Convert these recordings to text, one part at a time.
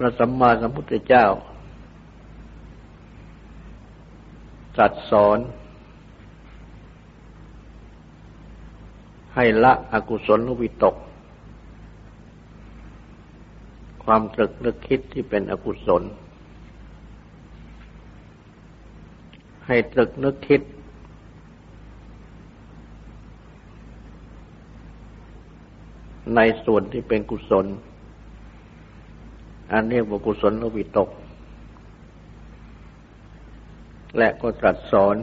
พระสัมมาสัมพุทธเจ้าตรัสสอน ให้ละอกุศลวิตก ความตรึกนึกคิดที่เป็นอกุศล ให้ตรึกนึกคิด ในส่วนที่เป็นกุศล อันเรียกว่ากุศลวิตก และก็ตรัสสอน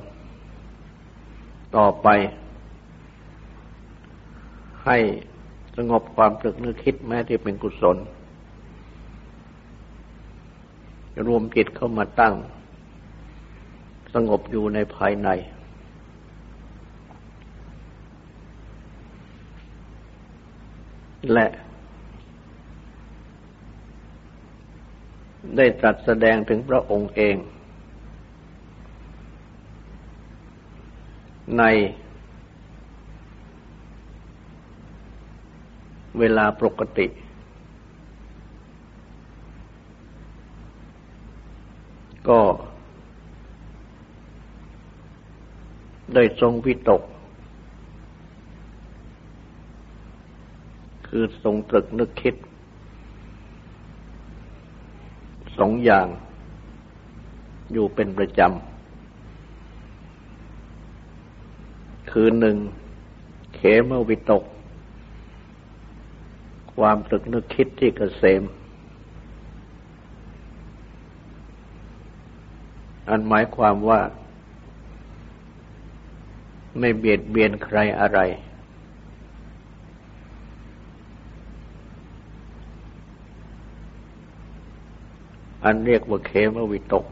ต่อไป ให้สงบความตรึกนึกคิดแม้ที่เป็นกุศล รวมจิตเข้ามาตั้ง สงบอยู่ในภายใน และ ได้ตรัสแสดงถึงพระองค์เอง ในเวลาปกติ ก็ได้ทรงวิตก คือทรงตรึกนึกคิด สองอย่าง อยู่เป็นประจำ คือหนึ่งเขมวิตก ความตรึกนึกคิดที่กเกษม อันหมายความว่า ไม่เบียดเบียนใครอะไร อันเรียกว่าเคมวิตก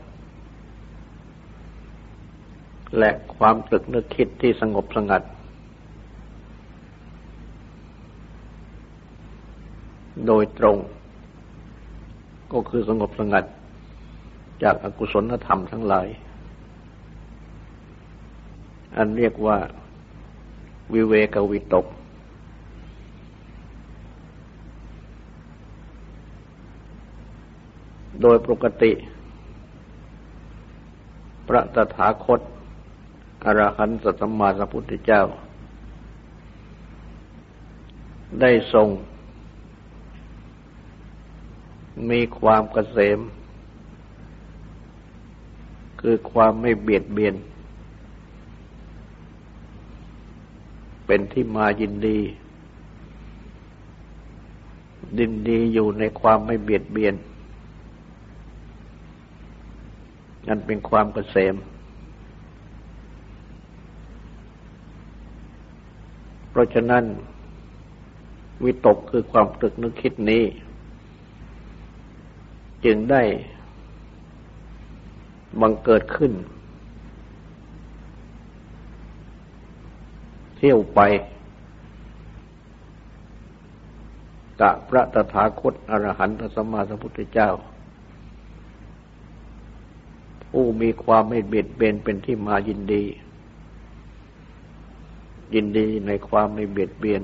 และความตรึกนึกคิดที่สงบสงัด โดยตรง ก็คือสงบสงัด จากอากุศลธรรมทั้งหลาย อันเรียกว่าวิเวกวิตก โดยปกติ พระตถาคตอรหันตสัมมาสัมพุทธเจ้า ได้ทรง มีความเกษม คือความไม่เบียดเบียน เป็นที่มายินดีดินดีอยู่ในความไม่เบียดเบียนนั่ อันเป็นความเกษม เพราะฉะนั้น วิตกคือความตรึกนึกคิดนี้ จึงได้บังเกิดขึ้น เที่ยวไปกะพระตถาคตอรหันตสมมาสัมพุทธเจ้า ผู้มีความไม่เบียดเบียนเป็นที่มายินดี ยินดีในความไม่เบียดเบียน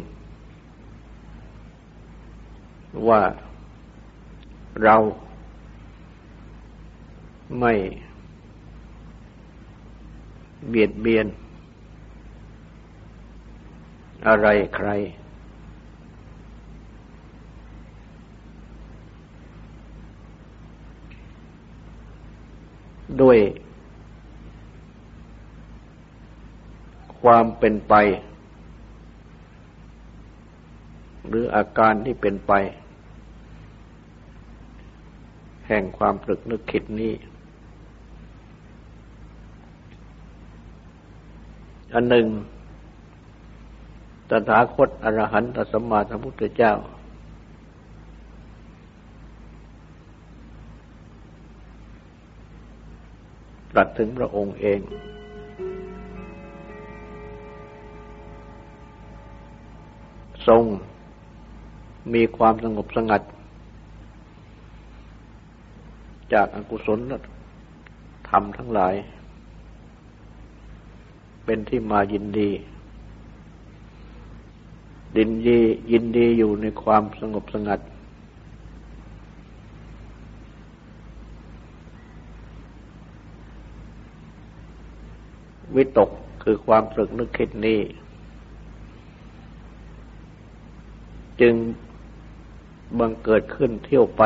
ว่าเราไม่เบียดเบียน อะไรใคร ด้วยความเป็นไป หรืออาการที่เป็นไป แห่งความตรึกนึกคิดนี้ อันหนึ่งตถาคตอรหันตสัมมาสัมพุทธเจ้า รัสถึงพระองค์เอง ทรงมีความสงบสงัด จากอากุศลธรรมทั้งหลาย เป็นที่มายินดี ดินดียินดีอยู่ในความสงบสงัด วิตกคือความตรึกนึกคิดนี้ จึงบังเกิดขึ้นเที่ยวไป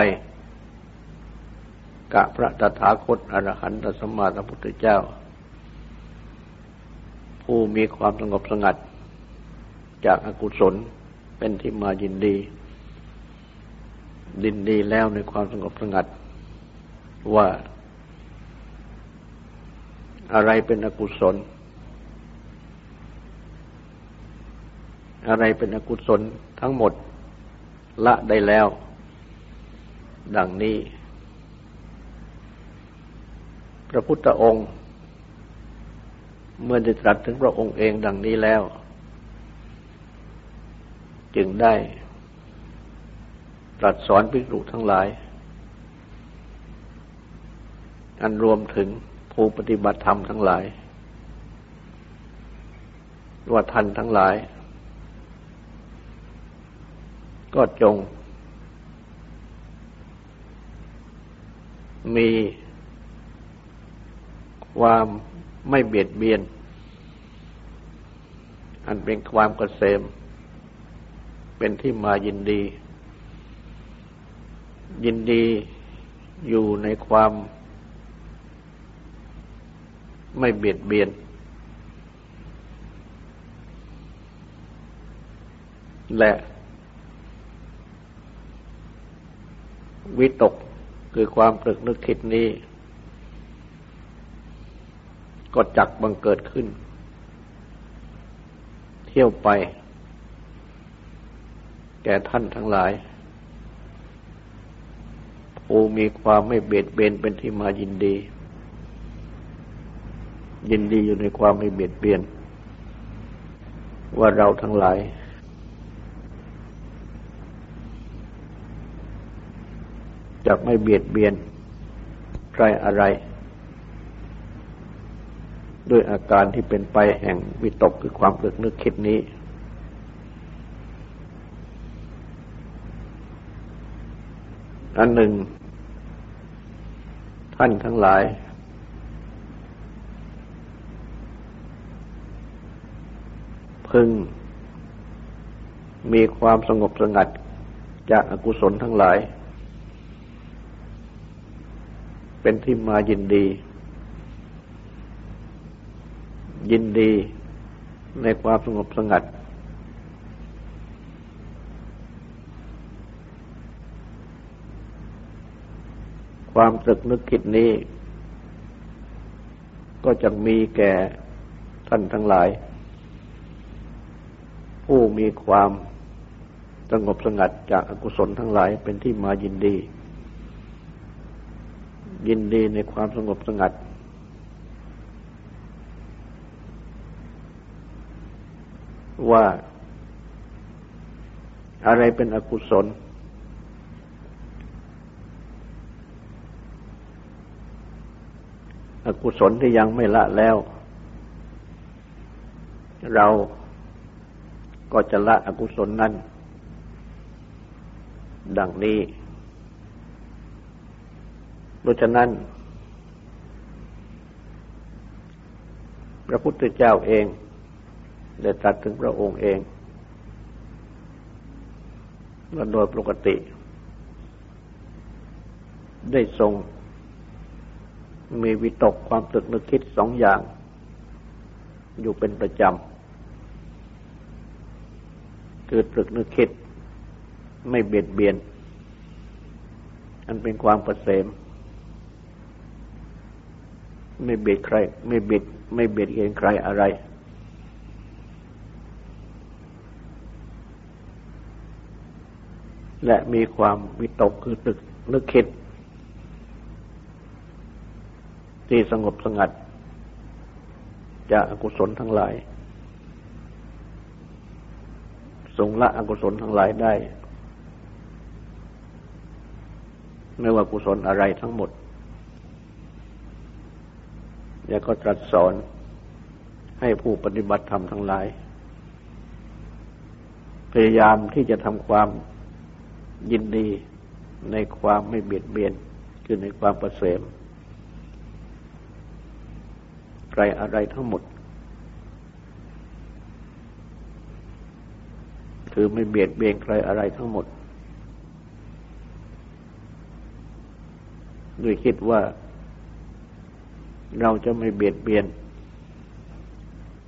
กะพระตถาคตอรหันตสมมาสัมพุทธเจ้า ผู้มีความสงบสงัด จากอากุศลเป็นที่มายินดี ดินดีแล้วในความสงบสงัด ว่า อะไรเป็นอกุศล อะไรเป็นอกุศลทั้งหมดละได้แล้ว ดังนี้ พระพุทธองค์ เมื่อได้ตรัสถึงพระองค์เองดังนี้แล้ว จึงได้ตรัสสอนภิกษุทั้งหลาย อันรวมถึง ผู้ปฏิบัติธรรมทั้งหลาย ว่าท่านทั้งหลาย ก็จง มีความไม่เบียดเบียน อันเป็นความกเกษม เป็นที่มายินดี ยินดีอยู่ในความ ไม่เบียดเบียน และ วิตกคือความตรึกนึกคิดนี้ ก็จักบังเกิดขึ้น เที่ยวไป แก่ท่านทั้งหลายผู้มีความไม่เบียดเบียนเป็นที่มายินดี ยินดีอยู่ในความไม่เบียดเบียน ว่าเราทั้งหลาย จะไม่เบียดเบียนใครอะไร ด้วยอาการที่เป็นไปแห่งวิตกคือความตึกนึกคิดนี้ อันหนึ่ง ท่านทั้งหลาย พึง มีความสงบสงัดจากอากุศลทั้งหลาย เป็นที่มายินดี ยินดีในความสงบสงัด ความตึกนึกคิดนี้ ก็จะมีแก่ท่านทั้งหลาย ผู้มีความสงบสงัดจากอากุศลทั้งหลายเป็นที่มายินดี ยินดีในความสงบสงัด ว่าอะไรเป็นอกุศล อกุศลที่ยังไม่ละแล้ว เรา ก็จะละอกุศลนั้น ดังนี้ เพราะฉะนั้น พระพุทธเจ้าเองได้ตรัสถึงพระองค์เองว่าโดยปกติ ได้ทรง มีวิตกความตึกนึกคิดสองอย่าง อยู่เป็นประจำ คือตรึกนึกคิด ไม่เบียดเบียน อันเป็นความประเสมไม่เบียดใคร ไม่เบียดไม่เบียดเบียนใครอะไร และมีความวิตกคือตึกนึกคิด ที่สงบสงัด จากอกุศลทั้งหลาย ทรงละอกุศลทั้งหลายได้ ไม่ว่ากุศลอะไรทั้งหมดแล้วก็ตรัสสอนให้ผู้ปฏิบัติธรรมทั้งหลาย พยายามที่จะทำความยินดีในความไม่เบียดเบียน คือในความประเสริฐใครอะไรทั้งหมด คือไม่เบียดเบียนใครอะไรทั้งหมดด้วยคิดว่าเราจะไม่เบียดเบียน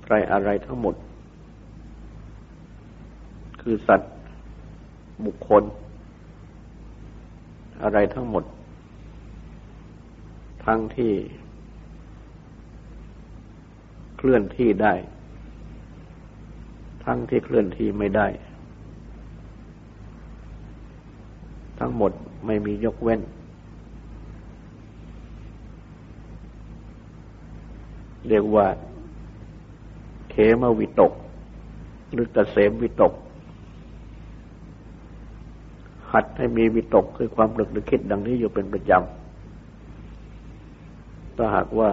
ใครอะไรทั้งหมด คือสัตว์บุคคล อะไรทั้งหมด ทั้งที่เคลื่อนที่ได้ ทั้งที่เคลื่อนที่ไม่ได้ ทั้งหมดไม่มียกเว้น เรียกว่า เขมวิตก หรือเกษมวิตก หัดให้มีวิตกคือความรึกนึกคิดดังนี้อยู่เป็นประจำถ้าหากว่า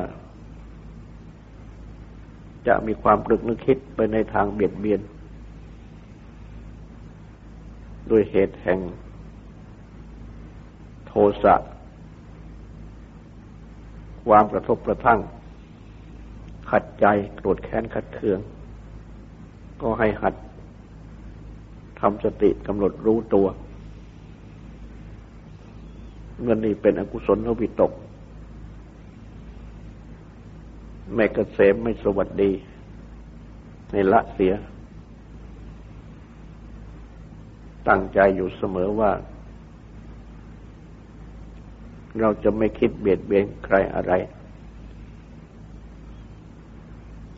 จะมีความรึกนึกคิดไปในทางเบียดเบียน ด้วยเหตุแห่ง ทสะ ความกระทบกระทั่ง ขัดใจโกรธแค้นขัดเคือง ก็ให้หัดทำสติกำหนดรู้ตัวเมื่อนี้เป็นอกุศลวิตก ไม่กเกษมไม่สวัสดี ในละเสีย ตั้งใจอยู่เสมอว่า เราจะไม่คิดเบียดเบียนใครอะไร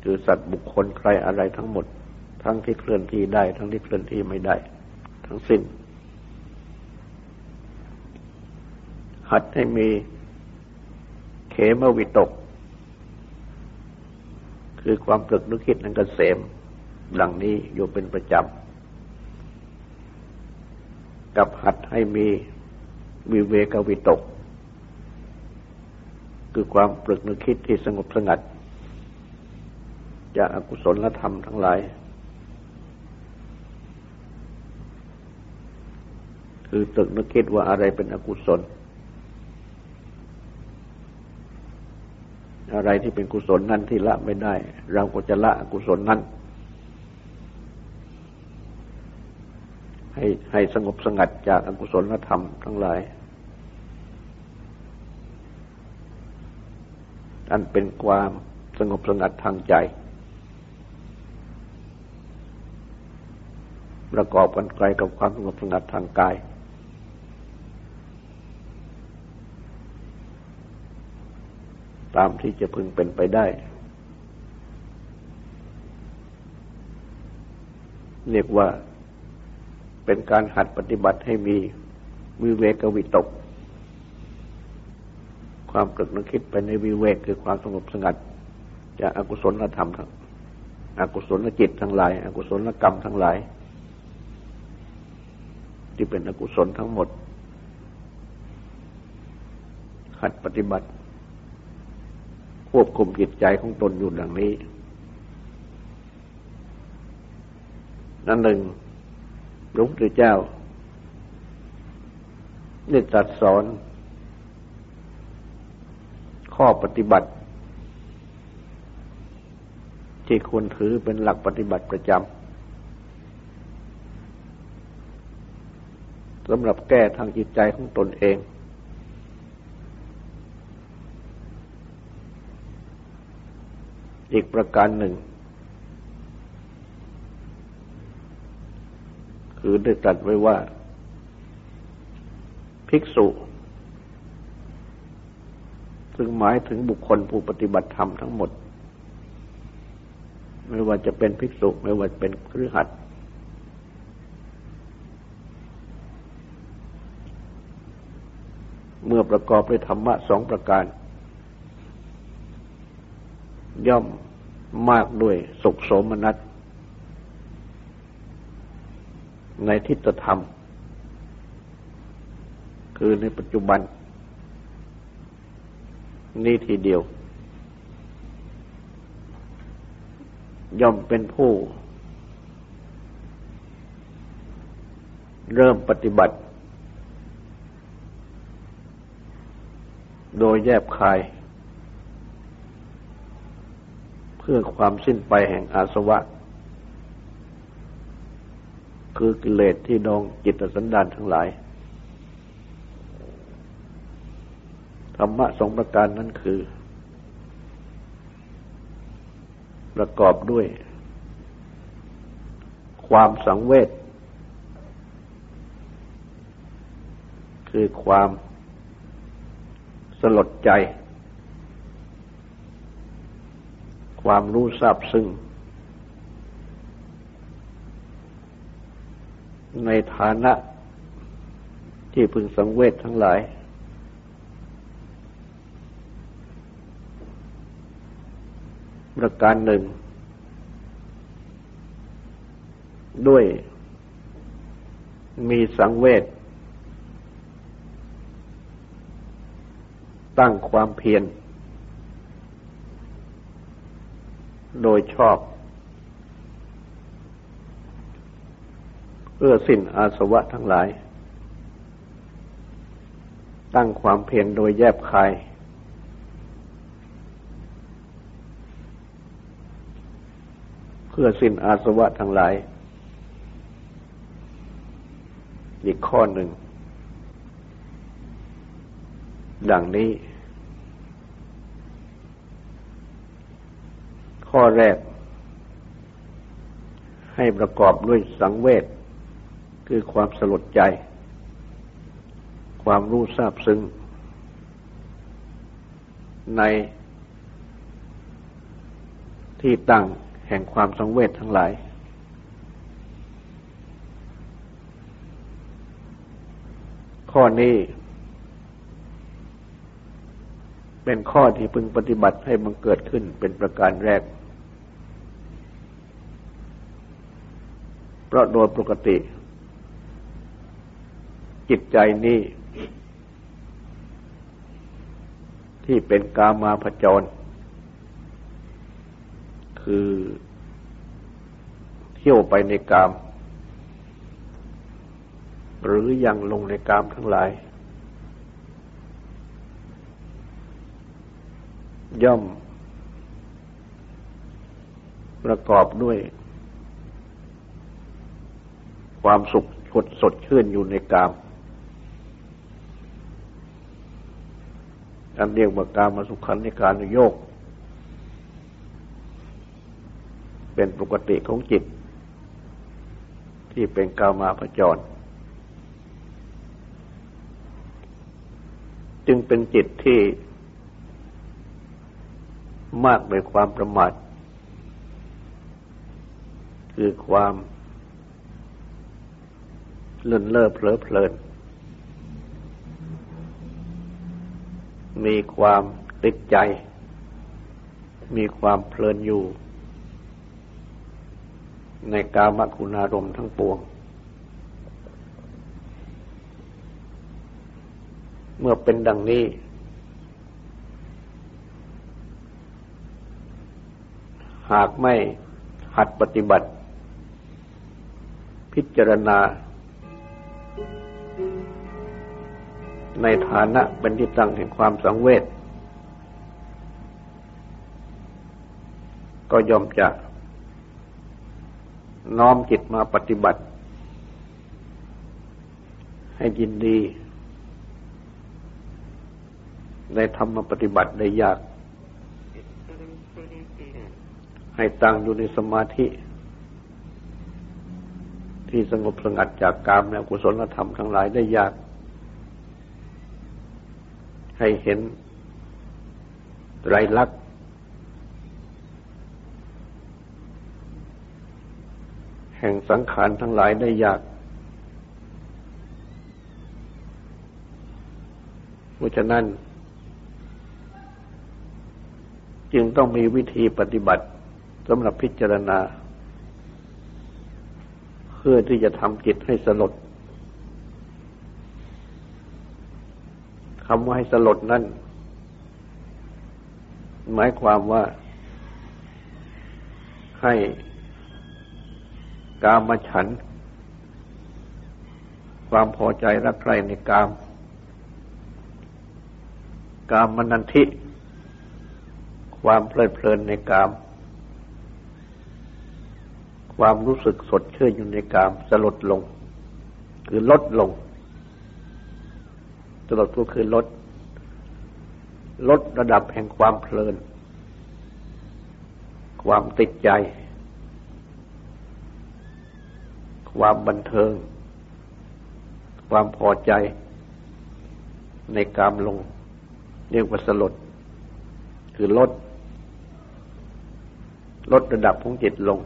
คือสัตว์บุคคลใครอะไรทั้งหมด ทั้งที่เคลื่อนที่ได้ ทั้งที่เคลื่อนที่ไม่ได้ ทั้งสิ้น หัดให้มีเขมวิตก คือความตรึกนึกคิดนั้นกเกษมดังนี้อยู่เป็นประจำ กับหัดให้มีวิเวกวิตก คือความปรึกนึกคิดที่สงบสงัด จากอากุศลธรรมทั้งหลาย คือตึกนึกคิดว่าอะไรเป็นอกุศล อะไรที่เป็นกุศลนั้นที่ละไม่ได้ เราก็จะละอกุศลนั้นให้ให้สงบสงัดจากอากุศลธรรมทั้งหลาย อันเป็นความสงบสงัดทางใจ ประกอบกันไกลกับความสงบสงัดทางกาย ตามที่จะพึงเป็นไปได้เรียกว่าเป็นการหัดปฏิบัติให้มีวิเวกวิตก ความตรึกนึกคิดไปในวิเวกคือความสงบสงัดจากอากุศลธรรมทั้งอกุศลจิตทั้งหลายอกุศลกรรมทั้งหลาย ที่เป็นอกุศลทั้งหมดหัดปฏิบัติ ควบคุมจิตใจของตนอยู่ดังนี้ นั่นหนึ่งหลวงปู่เจ้าได้ตรัสสอน ข้อปฏิบัติ ที่ควรถือเป็นหลักปฏิบัติประจำสำหรับแก้ทางจิตใจของตนเอง อีกประการหนึ่ง คือได้ตรัสไว้ว่า ภิกษุ ซึ่งหมายถึงบุคคลผู้ปฏิบัติธรรมทั้งหมด ไม่ว่าจะเป็นภิกษุ ไม่ว่าเป็นครือขัดเมื่อประกอบด้วยธรรมะสองประการ ย่อมมากด้วยสุขโสมนัสในทิฏฐธรรม คือในปัจจุบัน นี้ทีเดียว ย่อมเป็นผู้ เริ่มปฏิบัติ โดยแยบคาย เพื่อความสิ้นไปแห่งอาสวะ คือกิเลสที่ดองจิตสันดานทั้งหลาย ธรรมะสองประการนั้นคือ ประกอบด้วย ความสังเวชคือความสลดใจ ความรู้ทราบซึ่ง ในฐานะที่พึงสังเวชทั้งหลาย ประการหนึ่ง ด้วยมีสังเวชตั้งความเพียรโดยชอบ เพื่อสิ้นอาสวะทั้งหลาย ตั้งความเพียรโดยแยบคาย พื่อสิ้นอาสวะทั้งหลาย อีกข้อหนึ่ง ดังนี้ ข้อแรก ให้ประกอบด้วยสังเวชคือความสลดใจ ความรู้ทราบซึ้งในที่ตั้ง แห่งความสังเวชทั้งหลาย ข้อนี้เป็นข้อที่พึงปฏิบัติให้มันเกิดขึ้นเป็นประการแรก เพราะโดยปกติ จิตใจนี้ ที่เป็นกามาผจร คือ เที่ยวไปในกาม หรือยังลงในกามทั้งหลาย ย่อม ประกอบด้วย ความสุขสดสดชื่นอยู่ในกามอันเรียกว่ากามาสุขันในการโยก เป็นปกติของจิต ที่เป็นกามาพจร จึงเป็นจิตที่มากด้วยความประมาท คือความเลื่นเล่อเพลิเพลิน มีความติดใจ มีความเพลินอยู่ ในกามคุณารมทั้งปวง เมื่อเป็นดังนี้ หากไม่หัดปฏิบัติ พิจารณา ในฐานะเป็นที่ตั้งแห่งความสังเวชก็ยอมจะ น้อมจิตมาปฏิบัติ ให้ยินดีในธรรมปฏิบัติได้ยาก ให้ตั้งอยู่ในสมาธิ ที่สงบสงัดจากกามและกุศลธรรมทั้งหลายได้ยาก ให้เห็นไตรลักษณ์ ห่งสังขารทั้งหลายได้ยาก เพราะฉะนั้น จึงต้องมีวิธีปฏิบัติสำหรับพิจารณา เพื่อที่จะทำจิตให้สลดคำว่าให้สลดนั่น หมายความว่าให้ กามฉัน ความพอใจรักใคร่ในกาม กามมนันทิ ความเพลิดเพลินในกาม ความรู้สึกสดชื่นอยู่ในกามสลดลง คือลดลงสลดก็คือลด ลดระดับแห่งความเพลิน ความติดใจ ความบันเทิง ความพอใจ ในกามลง เรียกว่าสลด คือลด ลดระดับของจิตลง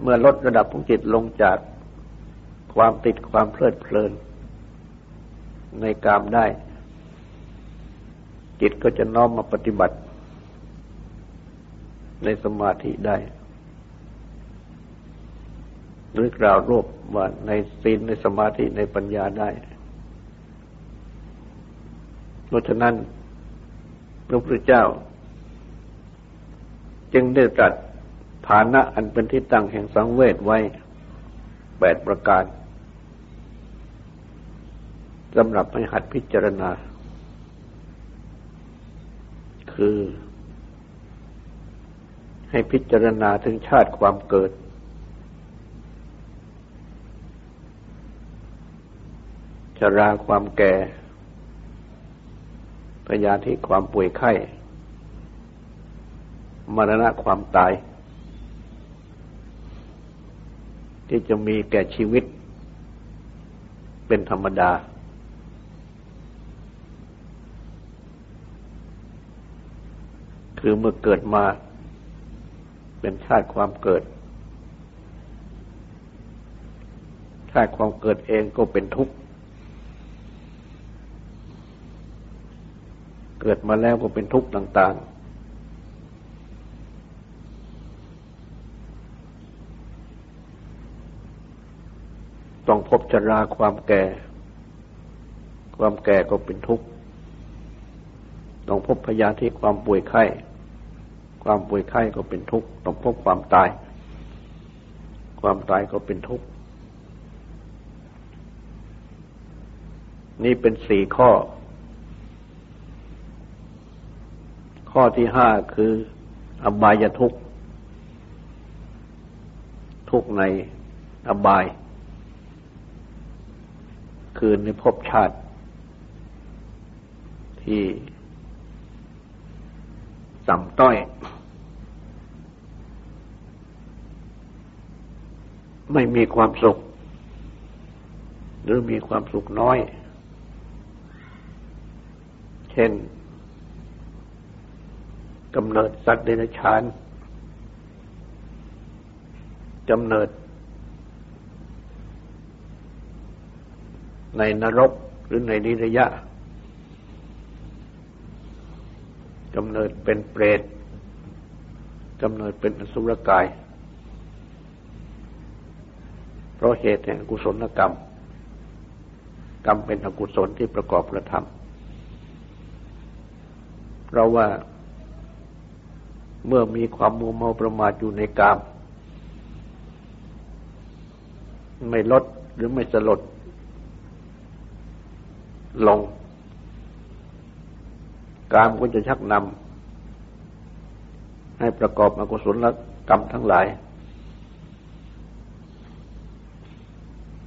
เมื่อลดระดับของจิตลงจากความติดความเพลิดเพลิน ในกามได้ จิตก็จะน้อมมาปฏิบัติ ในสมาธิได้ หรือกล่าวรวบว่าในศีลในสมาธิในปัญญาได้ เพราะฉะนั้นพระพุทธเจ้า จึงได้ตรัสฐานะอันเป็นที่ตั้งแห่งสังเวชไว้แปดประการสำหรับให้หัดพิจารณา คือ ให้พิจารณาถึงชาติความเกิด ชราความแก่พยาธิความป่วยไข้มรณะความตาย ที่จะมีแก่ชีวิต เป็นธรรมดา คือเมื่อเกิดมาเป็นชาติความเกิด ชาติความเกิดเองก็เป็นทุกข์ เกิดมาแล้วก็เป็นทุกข์ต่าง ๆ ต้องพบชราความแก่ ความแก่ก็เป็นทุกข์ ต้องพบพยาธิความป่วยไข้ ความป่วยไข้ก็เป็นทุกข์ ต้องพบความตาย ความตายก็เป็นทุกข์ นี่เป็นสี่ข้อ ข้อที่ห้าคืออบายทุกข์ ทุกในอบาย คือในภพชาติ ที่สัมต้อย ไม่มีความสุข หรือมีความสุขน้อย เช่น กำเนิดสัตว์เดรัจฉานกำเนิด ในนรกหรือในนิรยะกำเนิดเป็นเปรตกำเนิดเป็นอสุรกาย เพราะเหตุแห่งกุศลกรรม กรรมเป็นอกุศลที่ประกอบกระทำเราว่า เมื่อมีความมัวเมาประมาทอยู่ในกาม ไม่ลดหรือไม่สลด ลง กามก็จะชักนำให้ประกอบอกุศลกรรมทั้งหลาย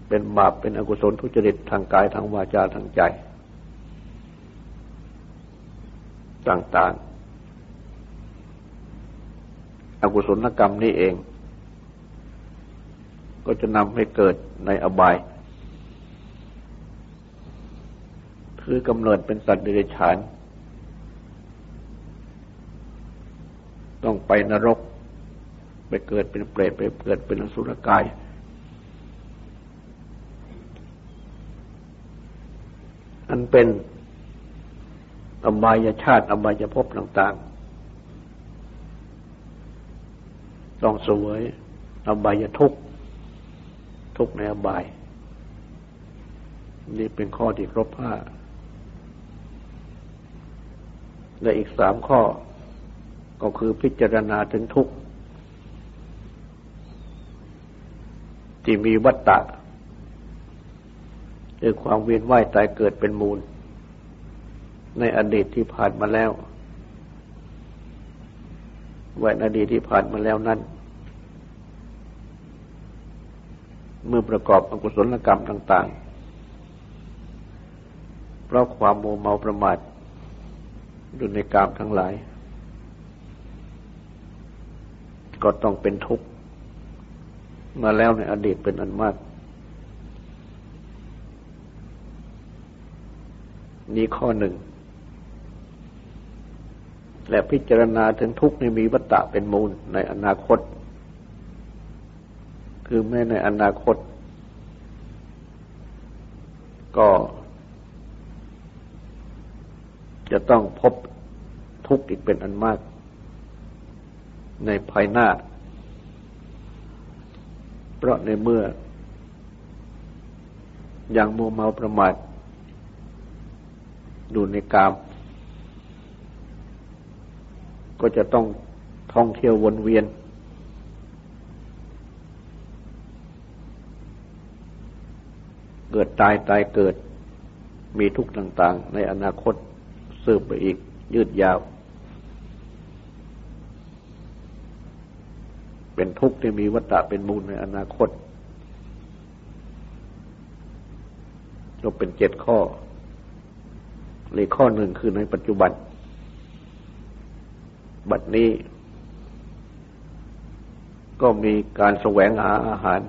เป็นบาปเป็นอกุศลทุจริตทางกายทางวาจาทางใจ ต่าง ๆ อกุศลกรรมนี้เอง ก็จะนำให้เกิดในอบาย คือกำเนิดเป็นสัตว์เดรัจฉาน ต้องไปนรก ไปเกิดเป็นเปรตไปเกิดเป็นอสุรกาย อันเป็นอบายชาติอบายภพต่าง ๆ ต้องสวยอบายทุกทุกในอบาย นี่เป็นข้อที่ครบห้าและอีกสามข้อก็คือพิจารณาถึงทุกที่มีวัตตะคือความเวียนว่ายตายเกิดเป็นมูล ในอดีตที่ผ่านมาแล้ววัยอดีตที่ผ่านมาแล้วนั้น เมื่อประกอบอกุศลกรรมต่าง ๆ เพราะความโมเมาประมาทอยู่ในกามทั้งหลาย ก็ต้องเป็นทุกข์มาแล้วในอดีตเป็นอันมาก นี่ข้อหนึ่ง และพิจารณาถึงทุกข์ในมีวัตตะเป็นมูลในอนาคต คือแม้ในอนาคต ก็จะต้องพบทุกข์อีกเป็นอันมาก ในภายหน้า เพราะในเมื่ออย่างมัวเมาประมาทดูในกาม ก็จะต้องท่องเที่ยววนเวียน เกิดตายตายเกิด มีทุกข์ต่างๆ ในอนาคตสืบไปอีกยืดยาว เป็นทุกข์ที่มีวัตตะเป็นมูลในอนาคตก็เป็นเจ็ดข้อเลยข้อหนึ่งคือในปัจจุบัน บัดนี้ ก็มีการแสวงหาอาหาร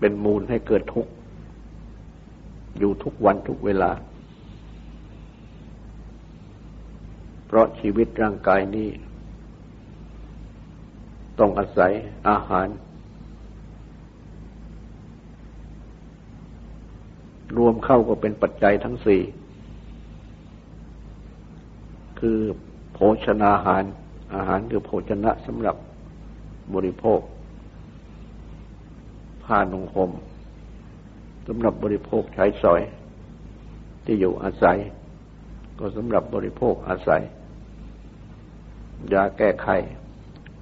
เป็นมูลให้เกิดทุกข์ อยู่ทุกวันทุกเวลา เพราะชีวิตร่างกายนี้ ต้องอาศัยอาหาร รวมเข้าก็เป็นปัจจัยทั้งสี่ คือโภชนาหาร อาหารคือโภชนะสำหรับบริโภค ผ้านุ่งห่มสำหรับบริโภคใช้สอย ที่อยู่อาศัย ก็สำหรับบริโภคอาศัยยาแก้ไข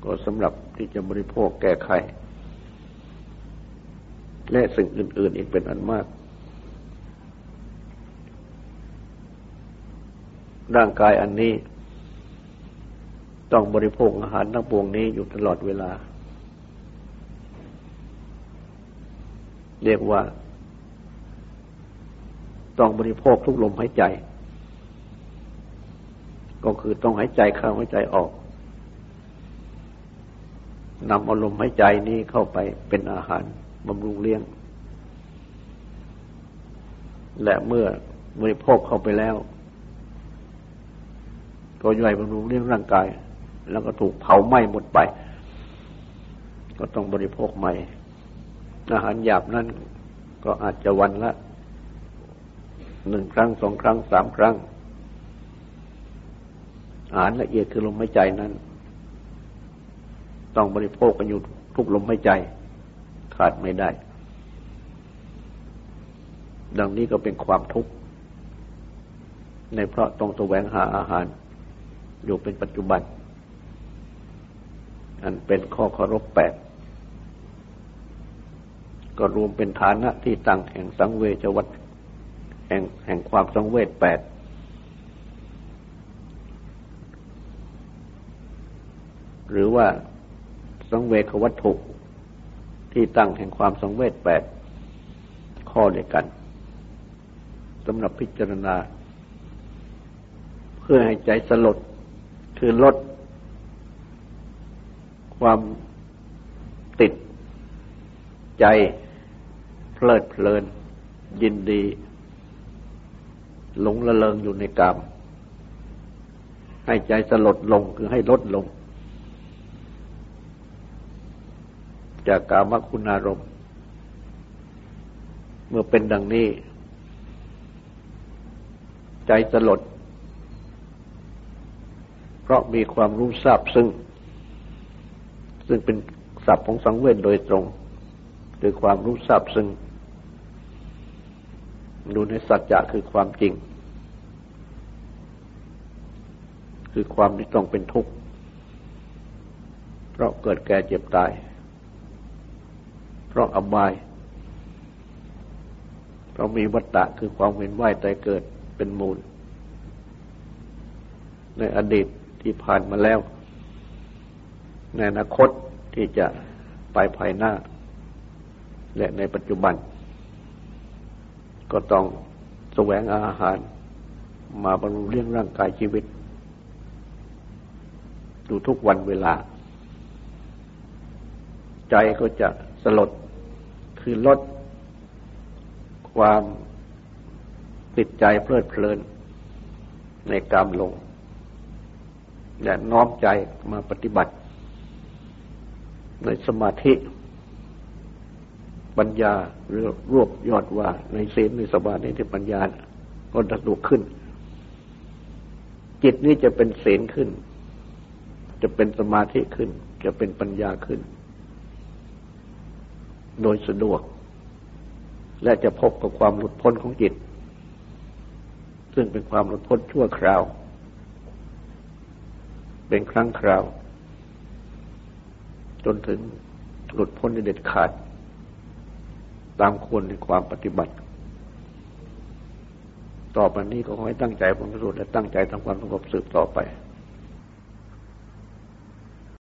ก็สำหรับที่จะบริโภคแก้ไขและสิ่งอื่น ๆ อีกเป็นอันมาก ร่างกายอันนี้ ต้องบริโภคอาหารทั้งปวงนี้อยู่ตลอดเวลา เรียกว่า ต้องบริโภคทุกลมหายใจ ก็คือต้องหายใจเข้าหายใจออกนำอารมณ์หายใจนี้เข้าไปเป็นอาหารบำรุงเลี้ยง และเมื่อบริโภคเข้าไปแล้วตัวย่อยบำรุงเลี้ยงร่างกาย แล้วก็ถูกเผาไหม้หมดไป ก็ต้องบริโภคใหม่ อาหารหยาบนั้นก็อาจจะวันละหนึ่งครั้งสองครั้งสามครั้ง อาหารละเอียดคือลมหายใจนั้น ต้องบริโภคกันอยู่ทุกลมหายใจ ขาดไม่ได้ ดังนี้ก็เป็นความทุกข์ ในเพราะต้องตะแวงหาอาหาร อยู่เป็นปัจจุบัน อันเป็นข้อเคารพแปด ก็รวมเป็นฐานะที่ตั้งแห่งสังเวชวัตแห่งแห่งความสังเวชแปดหรือว่าสังเวชวัตถุที่ตั้งแห่งความสังเวชแปดข้อเดียวกันสำหรับพิจารณาภพื่อให้ใจสลดคือลด ความติดใจ เพลิดเพลิน ยินดี หลงละเลงอยู่ในกาม ให้ใจสลดลงคือให้ลดลง จากกามคุณอารมณ์ เมื่อเป็นดังนี้ ใจสลด เพราะมีความรู้ทราบซึ่ง ซึ่งเป็นศัพท์ของสังเวชโดยตรงคือความรู้ทราบซึ่ง ดูในสัจจะคือความจริง คือความที่ต้องเป็นทุกข์เพราะเกิดแก่เจ็บตาย เพราะอบาย เพราะมีวัตตะคือความเวียนว่ายตายเกิดเป็นมูล ในอดีตที่ผ่านมาแล้ว ในอนาคตที่จะไปภายหน้า และในปัจจุบัน ก็ต้องแสวงอาหารมาบำรุงเลี้ยงร่างกายชีวิต ดูทุกวันเวลา ใจก็จะสลดคือลดความติดใจเพลิดเพลินในกามลงและน้อมใจมาปฏิบัติ ในสมาธิ ปัญญาหรือรวบยอดว่าในศีลในสมาธิในปัญญาก็ดัดุขึ้น จิตนี้จะเป็นศีลขึ้น จะเป็นสมาธิขึ้น จะเป็นปัญญาขึ้น โดยสะดวก และจะพบกับความหลุดพ้นของจิต ซึ่งเป็นความหลุดพ้นชั่วคราว เป็นครั้งคราว จนถึงหลุดพ้นในเด็ดขาด ตามควรในความปฏิบัติ ต่อไปนี้ก็ขอให้ตั้งใจฟังสวดและตั้งใจทำความสงบสืบต่อไป